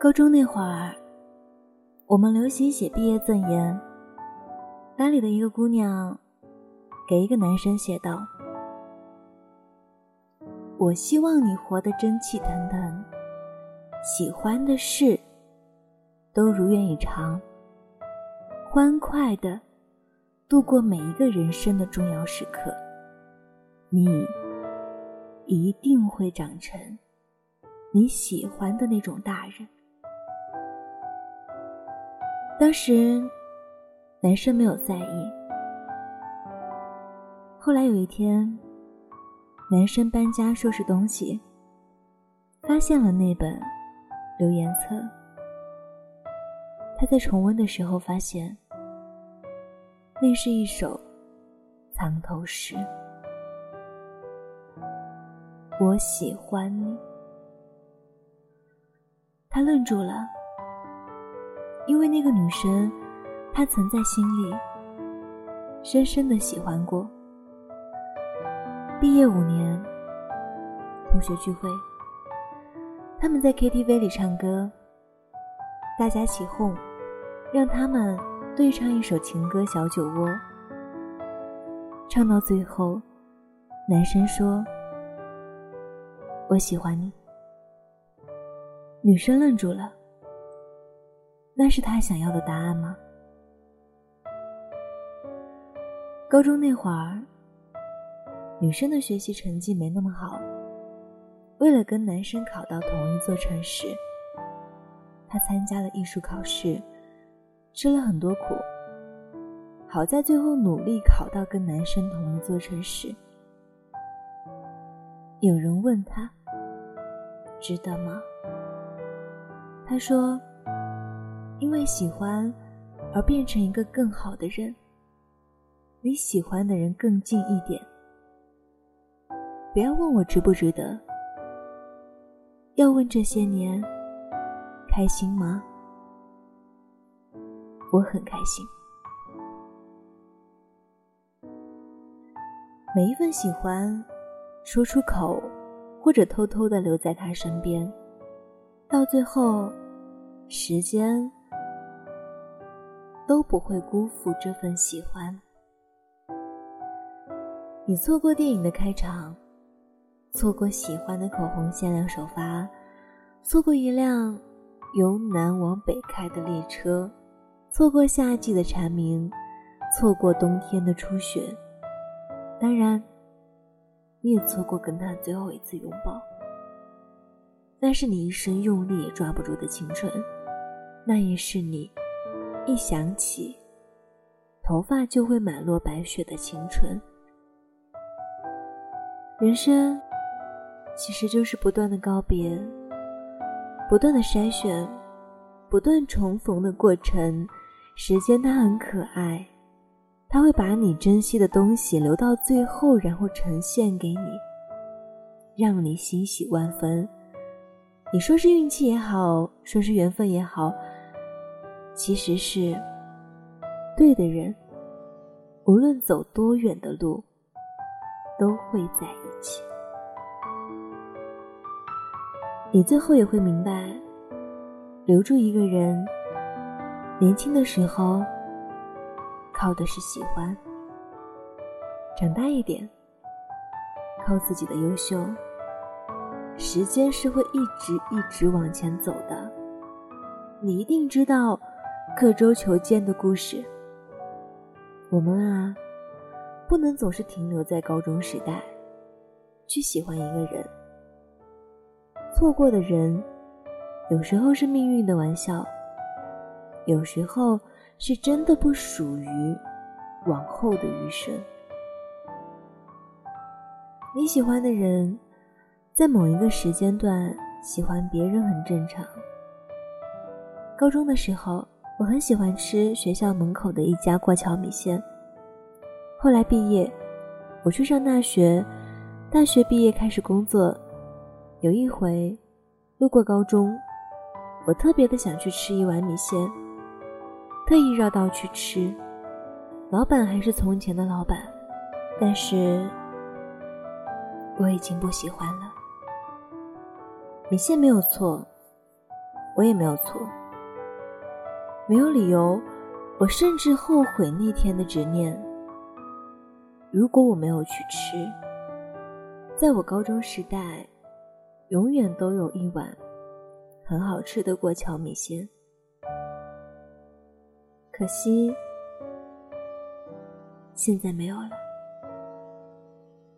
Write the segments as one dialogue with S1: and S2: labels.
S1: 高中那会儿，我们流行写毕业赠言。班里的一个姑娘给一个男生写道：“我希望你活得蒸气腾腾，喜欢的事都如愿以偿，欢快的度过每一个人生的重要时刻。你一定会长成你喜欢的那种大人。”当时，男生没有在意。后来有一天，男生搬家收拾东西，发现了那本留言册。他在重温的时候发现，那是一首藏头诗。我喜欢你。他愣住了。因为那个女生，他曾在心里深深的喜欢过。毕业五年，同学聚会，他们在 KTV 里唱歌，大家起哄，让他们对唱一首情歌《小酒窝》。唱到最后，男生说：“我喜欢你。”女生愣住了。那是他想要的答案吗？高中那会儿，女生的学习成绩没那么好，为了跟男生考到同一座城市，她参加了艺术考试，吃了很多苦，好在最后努力考到跟男生同一座城市。有人问他，值得吗？他说。因为喜欢，而变成一个更好的人，离喜欢的人更近一点。不要问我值不值得，要问这些年开心吗？我很开心。每一份喜欢，说出口，或者偷偷的留在他身边，到最后，时间。都不会辜负这份喜欢。你错过电影的开场，错过喜欢的口红限量首发，错过一辆由南往北开的列车，错过夏季的蝉鸣，错过冬天的初雪。当然，你也错过跟他最后一次拥抱。那是你一生用力也抓不住的青春，那也是你。一想起，头发就会满落白雪的青春。人生其实就是不断的告别，不断的筛选，不断重逢的过程。时间它很可爱，它会把你珍惜的东西留到最后，然后呈现给你，让你欣喜万分。你说是运气也好，说是缘分也好。其实是对的人，无论走多远的路，都会在一起。你最后也会明白，留住一个人，年轻的时候靠的是喜欢，长大一点靠自己的优秀。时间是会一直一直往前走的，你一定知道。刻舟求剑的故事。我们啊，不能总是停留在高中时代，去喜欢一个人。错过的人，有时候是命运的玩笑，有时候是真的不属于往后的余生。你喜欢的人，在某一个时间段喜欢别人很正常。高中的时候。我很喜欢吃学校门口的一家过桥米线。后来毕业，我去上大学，大学毕业开始工作。有一回，路过高中，我特别的想去吃一碗米线，特意绕道去吃。老板还是从前的老板，但是我已经不喜欢了。米线没有错，我也没有错，没有理由。我甚至后悔那天的执念。如果我没有去吃，在我高中时代，永远都有一碗很好吃的过桥米线。可惜，现在没有了。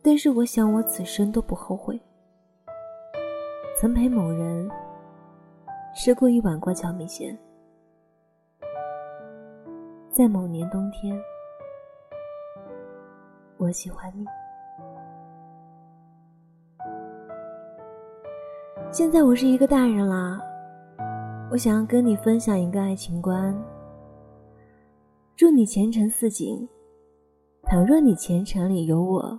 S1: 但是我想，我此生都不后悔，曾陪某人吃过一碗过桥米线。在某年冬天，我喜欢你。现在我是一个大人啦，我想要跟你分享一个爱情观。祝你前程似锦。倘若你前程里有我，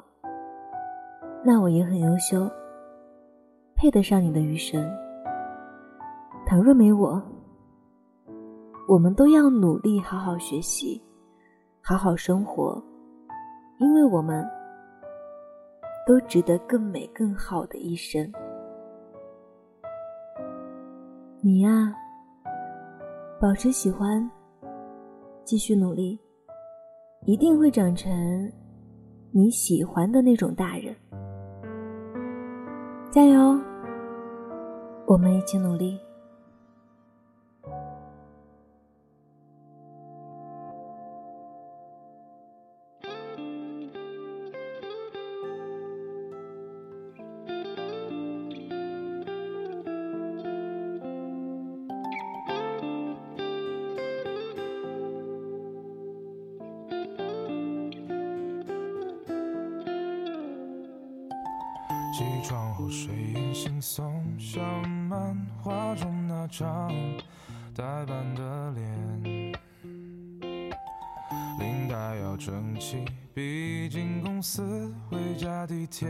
S1: 那我也很优秀，配得上你的余生。倘若没我，我们都要努力好好学习，好好生活，因为我们都值得更美更好的一生。你呀，保持喜欢，继续努力，一定会长成你喜欢的那种大人。加油，我们一起努力。
S2: 窗后睡眼惺忪，像漫画中那张呆板的脸。领带要整齐，毕竟公司回家地铁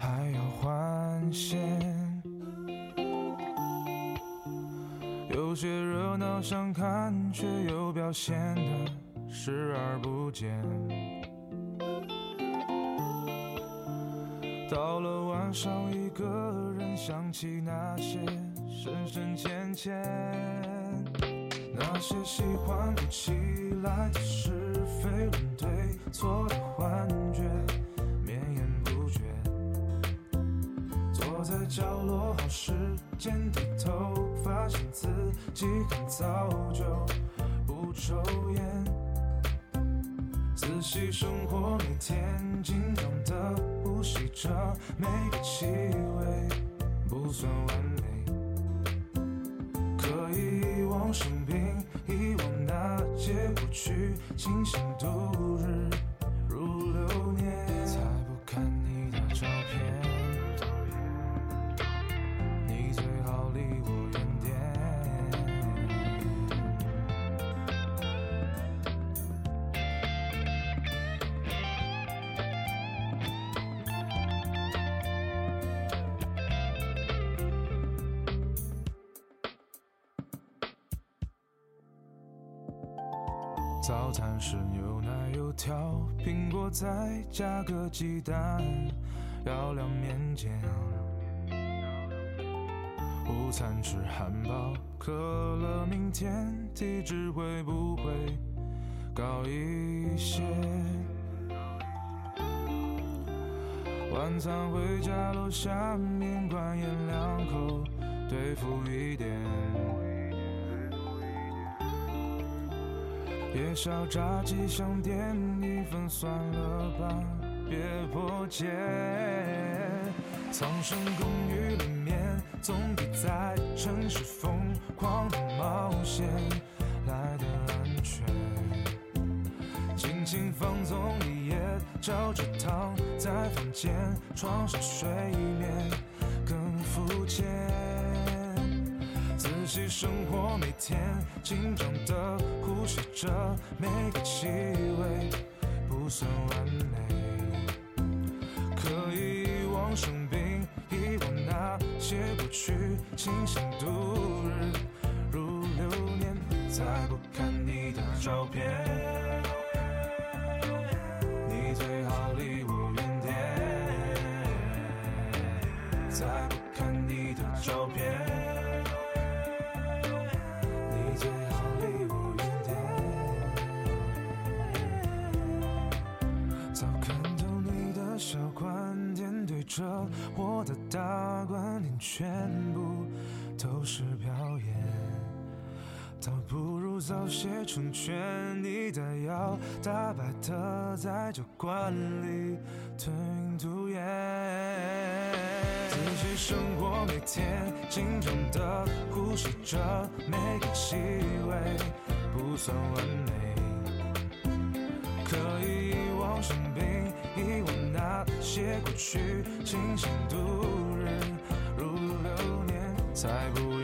S2: 还要换线。有些热闹想看，却又表现得视而不见。到了晚上，一个人想起那些深深浅浅，那些喜欢不起来的是非论对错的幻觉，绵延不绝。坐在角落好时间低头，发现自己很早就不抽烟。仔细生活，每天紧张的呼吸着每个气味，不算完美。可以遗忘生病，遗忘那些过去，清醒度日早餐是牛奶油条，苹果再加个鸡蛋，要两面煎。午餐吃汉堡，可乐，明天体脂会不会高一些？晚餐回家楼下面馆咽两口，对付一点。夜宵炸鸡想点一份，算了吧，别破戒。苍生公寓里面，总比在城市疯狂的冒险来的安全。尽情放纵一夜，照着躺在房间床上睡眠更肤浅。仔细生活，每天紧张的呼吸着每个气味，不算完美。可以遗忘生病，遗忘那些过去，清醒度日如流年。再不着我的大观念，全部都是表演。倒不如早些成全你的腰，大白的在酒馆里吞云吐烟。自己生活每天紧张的呼吸着每个气味，不算完美。可以遗忘生病，遗忘那些过去，清醒度日如流年，才不。